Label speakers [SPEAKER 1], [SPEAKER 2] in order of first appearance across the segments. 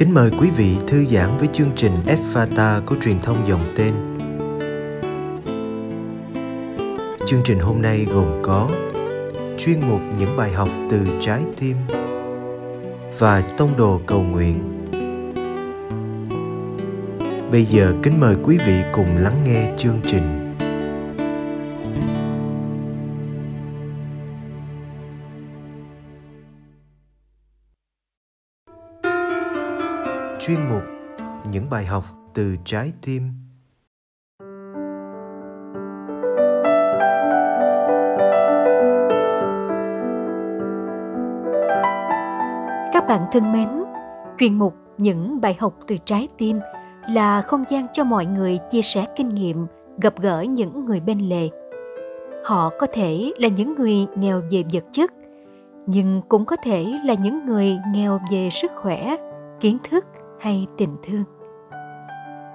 [SPEAKER 1] Kính mời quý vị thư giãn với chương trình Fata của truyền thông dòng tên. Chương trình hôm nay gồm có chuyên mục những bài học từ trái tim và tông đồ cầu nguyện. Bây giờ kính mời quý vị cùng lắng nghe chương trình. Chuyên mục những bài học từ trái tim.
[SPEAKER 2] Các bạn thân mến, chuyên mục những bài học từ trái tim là không gian cho mọi người chia sẻ kinh nghiệm, gặp gỡ những người bên lề. Họ có thể là những người nghèo về vật chất, nhưng cũng có thể là những người nghèo về sức khỏe, kiến thức hay tình thương.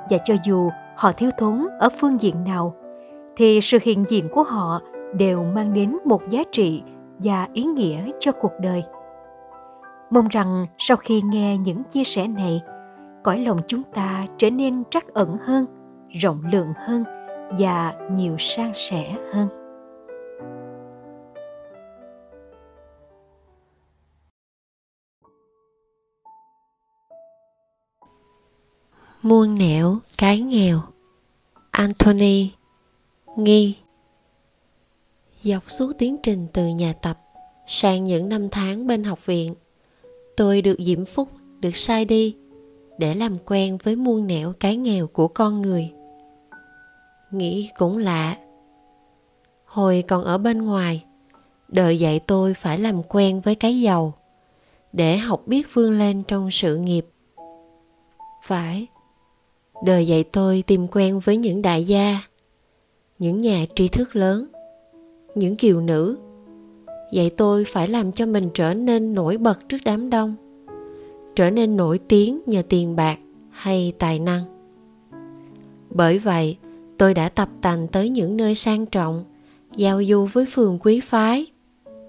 [SPEAKER 2] Và cho dù họ thiếu thốn ở phương diện nào, thì sự hiện diện của họ đều mang đến một giá trị và ý nghĩa cho cuộc đời. Mong rằng sau khi nghe những chia sẻ này, cõi lòng chúng ta trở nên trắc ẩn hơn, rộng lượng hơn và nhiều sang sẻ hơn.
[SPEAKER 3] Muôn nẻo cái nghèo Anthony Nghi Dọc suốt tiến trình từ nhà tập sang những năm tháng bên học viện, tôi được diễm phúc được sai đi để làm quen với muôn nẻo cái nghèo của con người. Nghĩ cũng lạ. Hồi còn ở bên ngoài, đời dạy tôi phải làm quen với cái giàu để học biết vươn lên trong sự nghiệp. Phải, đời dạy tôi tìm quen với những đại gia, những nhà tri thức lớn, những kiều nữ. Dạy tôi phải làm cho mình trở nên nổi bật trước đám đông, trở nên nổi tiếng nhờ tiền bạc hay tài năng. Bởi vậy, tôi đã tập tành tới những nơi sang trọng, giao du với phường quý phái,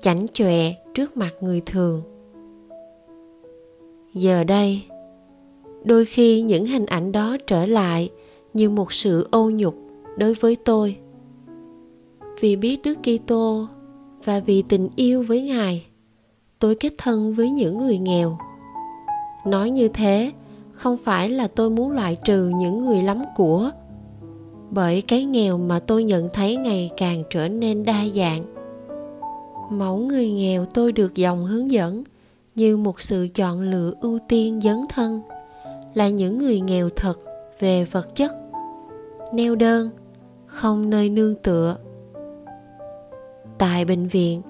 [SPEAKER 3] chảnh chọe trước mặt người thường. Giờ đây đôi khi những hình ảnh đó trở lại như một sự ô nhục đối với tôi. Vì biết đức kitô và vì tình yêu với ngài, tôi kết thân với những người nghèo. Nói như thế không phải là tôi muốn loại trừ những người lắm của, bởi cái nghèo mà tôi nhận thấy ngày càng trở nên đa dạng. Mẫu người nghèo tôi được dòng hướng dẫn như một sự chọn lựa ưu tiên dấn thân là những người nghèo thật về vật chất. Neo đơn, không nơi nương tựa. Tại bệnh viện,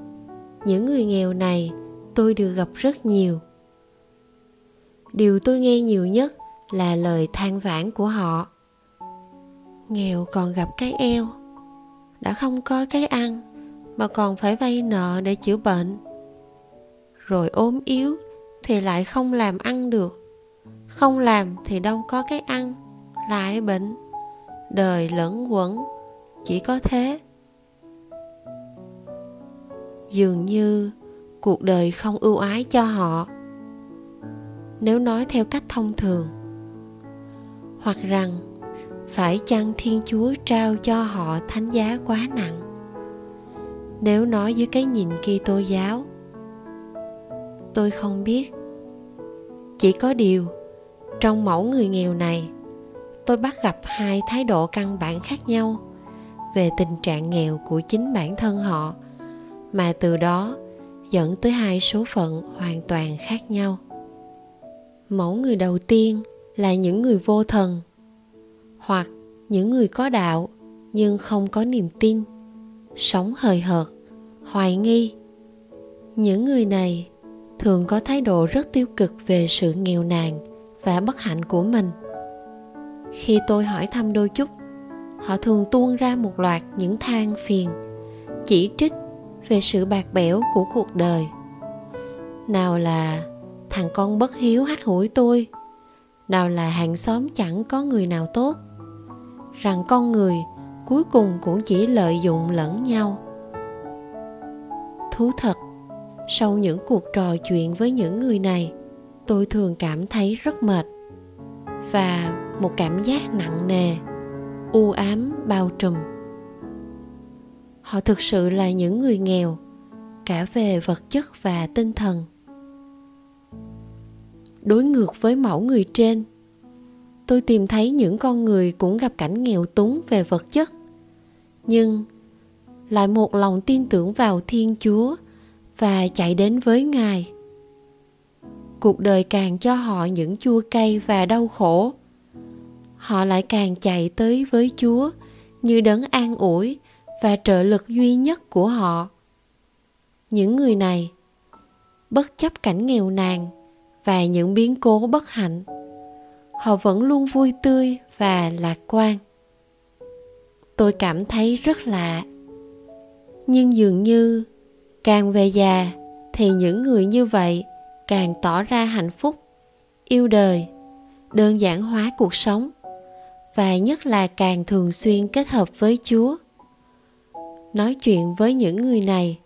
[SPEAKER 3] những người nghèo này tôi được gặp rất nhiều. Điều tôi nghe nhiều nhất là lời than vãn của họ. Nghèo còn gặp cái eo, đã không có cái ăn, mà còn phải vay nợ để chữa bệnh. Rồi ốm yếu thì lại không làm ăn được không làm thì đâu có cái ăn lại bệnh? Đời lẫn quẩn, chỉ có thế. Dường như cuộc đời không ưu ái cho họ. Nếu nói theo cách thông thường, hoặc rằng phải chăng thiên chúa trao cho họ thánh giá quá nặng? Nếu nói dưới cái nhìn Kitô giáo, tôi không biết. Chỉ có điều trong mẫu người nghèo này. Tôi bắt gặp hai thái độ căn bản khác nhau về tình trạng nghèo của chính bản thân họ, mà từ đó dẫn tới hai số phận hoàn toàn khác nhau. Mẫu người đầu tiên là những người vô thần, hoặc những người có đạo nhưng không có niềm tin, sống hời hợt, hoài nghi. Những người này thường có thái độ rất tiêu cực về sự nghèo nàn và bất hạnh của mình. Khi tôi hỏi thăm đôi chút, họ thường tuôn ra một loạt những than phiền, chỉ trích về sự bạc bẽo của cuộc đời. Nào là, thằng con bất hiếu hắt hủi tôi. Nào là, hàng xóm chẳng có người nào tốt. Rằng con người cuối cùng cũng chỉ lợi dụng lẫn nhau. Thú thật, sau những cuộc trò chuyện với những người này tôi thường cảm thấy rất mệt và một cảm giác nặng nề, u ám bao trùm. Họ thực sự là những người nghèo, cả về vật chất và tinh thần. Đối ngược với mẫu người trên, tôi tìm thấy những con người cũng gặp cảnh nghèo túng về vật chất, nhưng lại một lòng tin tưởng vào thiên chúa và chạy đến với ngài cuộc đời càng cho họ những chua cay và đau khổ. Họ lại càng chạy tới với chúa như đấng an ủi và trợ lực duy nhất của họ. Những người này, bất chấp cảnh nghèo nàn và những biến cố bất hạnh, họ vẫn luôn vui tươi và lạc quan. Tôi cảm thấy rất lạ, nhưng dường như càng về già thì những người như vậy càng tỏ ra hạnh phúc, yêu đời, đơn giản hóa cuộc sống, và nhất là càng thường xuyên kết hợp với chúa. Nói chuyện với những người này,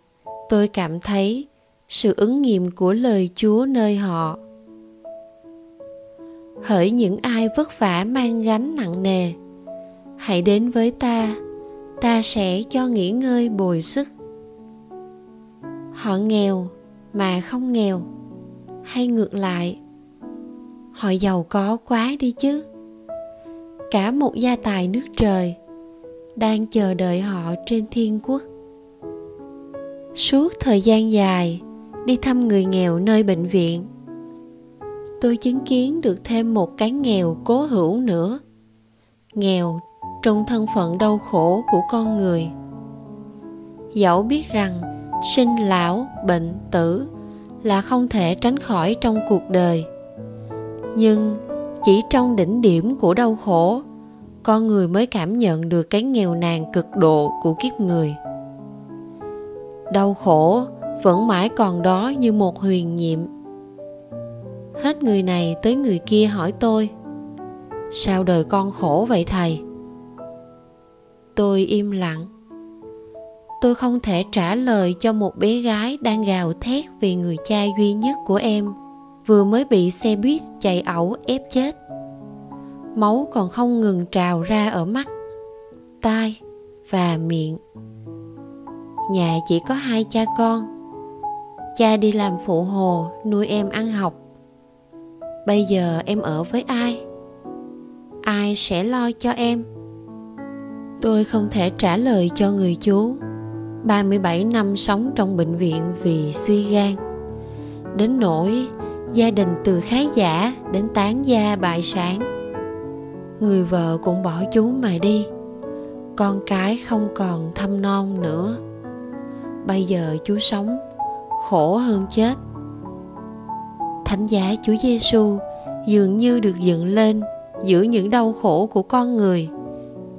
[SPEAKER 3] tôi cảm thấy sự ứng nghiệm của lời chúa nơi họ. Hỡi những ai vất vả mang gánh nặng nề, hãy đến với ta ta sẽ cho nghỉ ngơi bồi sức. Họ nghèo mà không nghèo hay ngược lại? Họ giàu có quá đi chứ. Cả một gia tài nước trời đang chờ đợi họ trên thiên quốc. Suốt thời gian dài đi thăm người nghèo nơi bệnh viện, tôi chứng kiến được thêm một cái nghèo cố hữu nữa. Nghèo trong thân phận đau khổ của con người. Dẫu biết rằng sinh lão bệnh tử là không thể tránh khỏi trong cuộc đời. Nhưng chỉ trong đỉnh điểm của đau khổ, con người mới cảm nhận được cái nghèo nàn cực độ của kiếp người. Đau khổ vẫn mãi còn đó như một huyền nhiệm. Hết người này tới người kia hỏi tôi, sao đời con khổ vậy thầy? Tôi im lặng tôi không thể trả lời cho một bé gái đang gào thét vì người cha duy nhất của em, vừa mới bị xe buýt chạy ẩu ép chết. Máu còn không ngừng trào ra ở mắt, tai và miệng. Nhà chỉ có hai cha con. Cha đi làm phụ hồ, nuôi em ăn học. Bây giờ em ở với ai? Ai sẽ lo cho em? Tôi không thể trả lời cho người chú. 37 năm sống trong bệnh viện vì suy gan. Đến nỗi, gia đình từ khái giả đến tán gia bại sản. Người vợ cũng bỏ chú mà đi, con cái không còn thăm non nữa. Bây giờ chú sống, khổ hơn chết. Thánh giá chúa giêsu dường như được dựng lên giữa những đau khổ của con người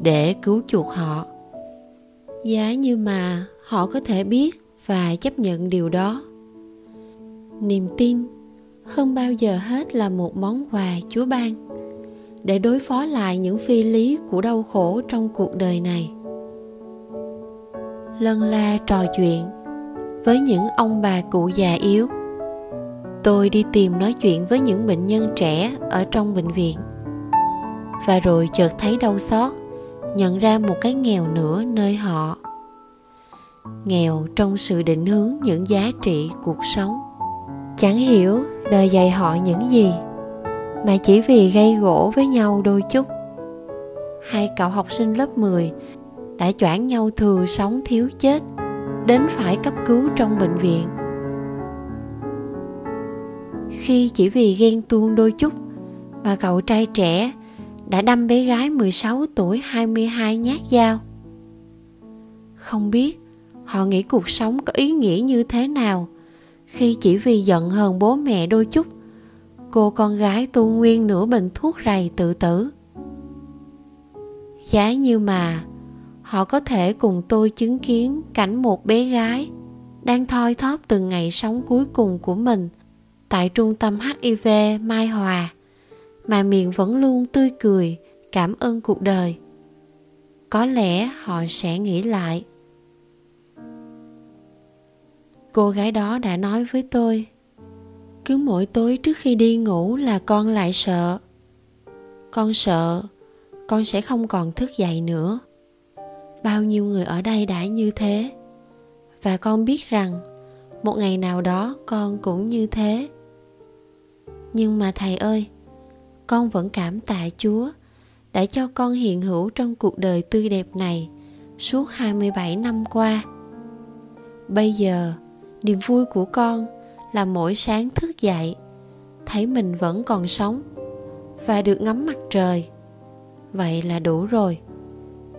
[SPEAKER 3] để cứu chuộc họ giá như mà họ có thể biết và chấp nhận điều đó. Niềm tin hơn bao giờ hết là một món quà chúa ban để đối phó lại những phi lý của đau khổ trong cuộc đời này. Lân la trò chuyện với những ông bà cụ già yếu. Tôi đi tìm nói chuyện với những bệnh nhân trẻ ở trong bệnh viện. Và rồi chợt thấy đau xót nhận ra một cái nghèo nữa nơi họ. Nghèo trong sự định hướng những giá trị cuộc sống. Chẳng hiểu đời dạy họ những gì, mà chỉ vì gây gỗ với nhau đôi chút. Hai cậu học sinh lớp 10 đã choảng nhau thừa sống thiếu chết, đến phải cấp cứu trong bệnh viện. Khi chỉ vì ghen tuông đôi chút mà cậu trai trẻ đã đâm bé gái 16 tuổi 22 nhát dao. Không biết họ nghĩ cuộc sống có ý nghĩa như thế nào khi chỉ vì giận hờn bố mẹ đôi chút, cô con gái tu nguyên nửa bình thuốc rầy tự tử. Giá như mà, họ có thể cùng tôi chứng kiến cảnh một bé gái đang thoi thóp từng ngày sống cuối cùng của mình tại trung tâm HIV Mai Hòa mà miệng vẫn luôn tươi cười, cảm ơn cuộc đời. Có lẽ họ sẽ nghĩ lại. Cô gái đó đã nói với tôi, cứ mỗi tối trước khi đi ngủ là con lại sợ. Con sợ con sẽ không còn thức dậy nữa. Bao nhiêu người ở đây đã như thế. Và con biết rằng một ngày nào đó con cũng như thế. Nhưng mà thầy ơi con vẫn cảm tạ chúa đã cho con hiện hữu trong cuộc đời tươi đẹp này suốt 27 năm qua. Bây giờ, niềm vui của con là mỗi sáng thức dậy, thấy mình vẫn còn sống và được ngắm mặt trời. Vậy là đủ rồi.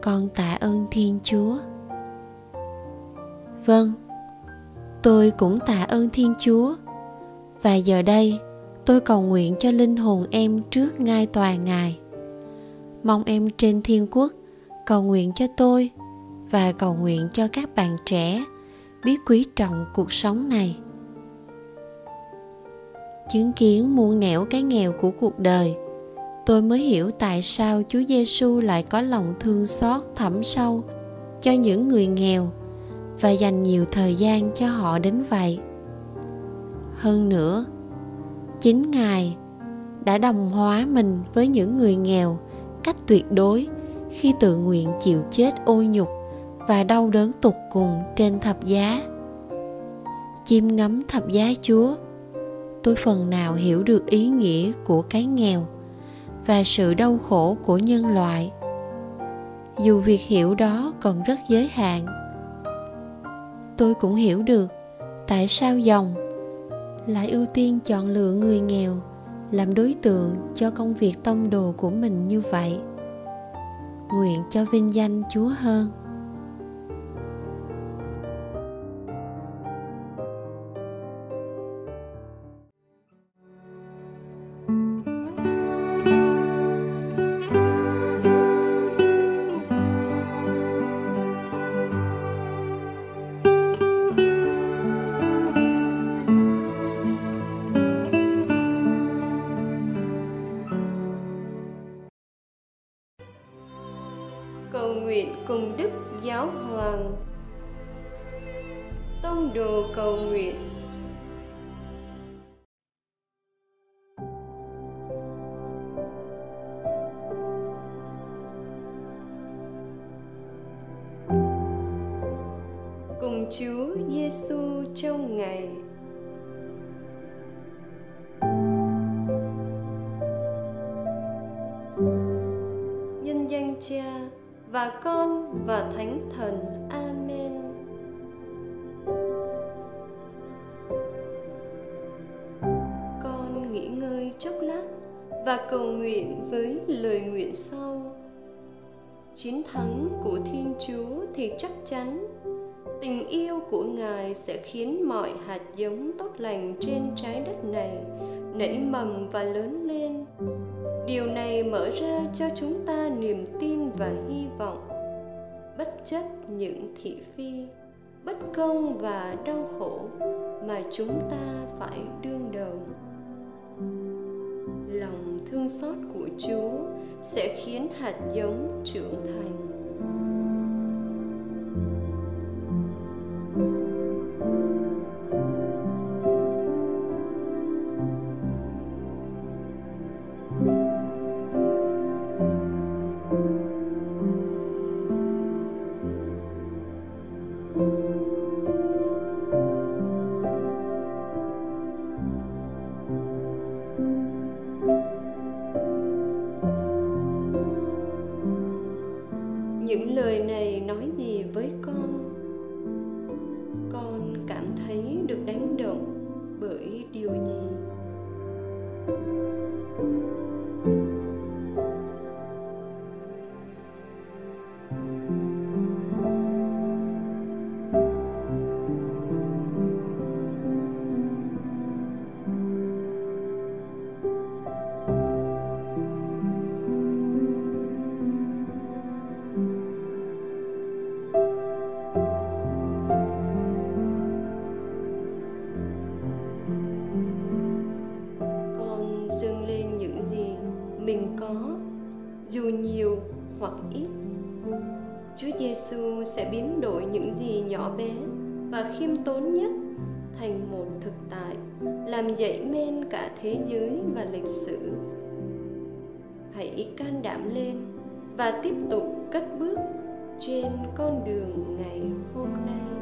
[SPEAKER 3] Con tạ ơn Thiên Chúa. Vâng, tôi cũng tạ ơn Thiên Chúa. Và giờ đây, tôi cầu nguyện cho linh hồn em trước ngai tòa Ngài mong em trên thiên quốc cầu nguyện cho tôi và cầu nguyện cho các bạn trẻ biết quý trọng cuộc sống này chứng kiến muôn nẻo cái nghèo của cuộc đời tôi mới hiểu tại sao Chúa Giêsu lại có lòng thương xót thẳm sâu cho những người nghèo và dành nhiều thời gian cho họ đến vậy. Hơn nữa, chính Ngài đã đồng hóa mình với những người nghèo cách tuyệt đối khi tự nguyện chịu chết ô nhục và đau đớn tột cùng trên thập giá. Chiêm ngắm thập giá chúa, tôi phần nào hiểu được ý nghĩa của cái nghèo và sự đau khổ của nhân loại. Dù việc hiểu đó còn rất giới hạn, tôi cũng hiểu được tại sao dòng lại ưu tiên chọn lựa người nghèo, làm đối tượng cho công việc tông đồ của mình như vậy. Nguyện cho vinh danh chúa hơn.
[SPEAKER 4] Cùng Chúa Giêsu trong ngày nhân danh Cha và Con và Thánh Thần. Amen. Con nghỉ ngơi chốc lát và cầu nguyện với lời nguyện sau. Chiến thắng của Thiên Chúa thì chắc chắn tình yêu của Ngài sẽ khiến mọi hạt giống tốt lành trên trái đất này nảy mầm và lớn lên. Điều này mở ra cho chúng ta niềm tin và hy vọng. Bất chấp những thị phi, bất công và đau khổ mà chúng ta phải đương đầu. Lòng thương xót của chúa sẽ khiến hạt giống trưởng thành. Dù nhiều hoặc ít, Chúa Giêsu sẽ biến đổi những gì nhỏ bé và khiêm tốn nhất thành một thực tại, làm dậy men cả thế giới và lịch sử. Hãy can đảm lên và tiếp tục cất bước trên con đường ngày hôm nay.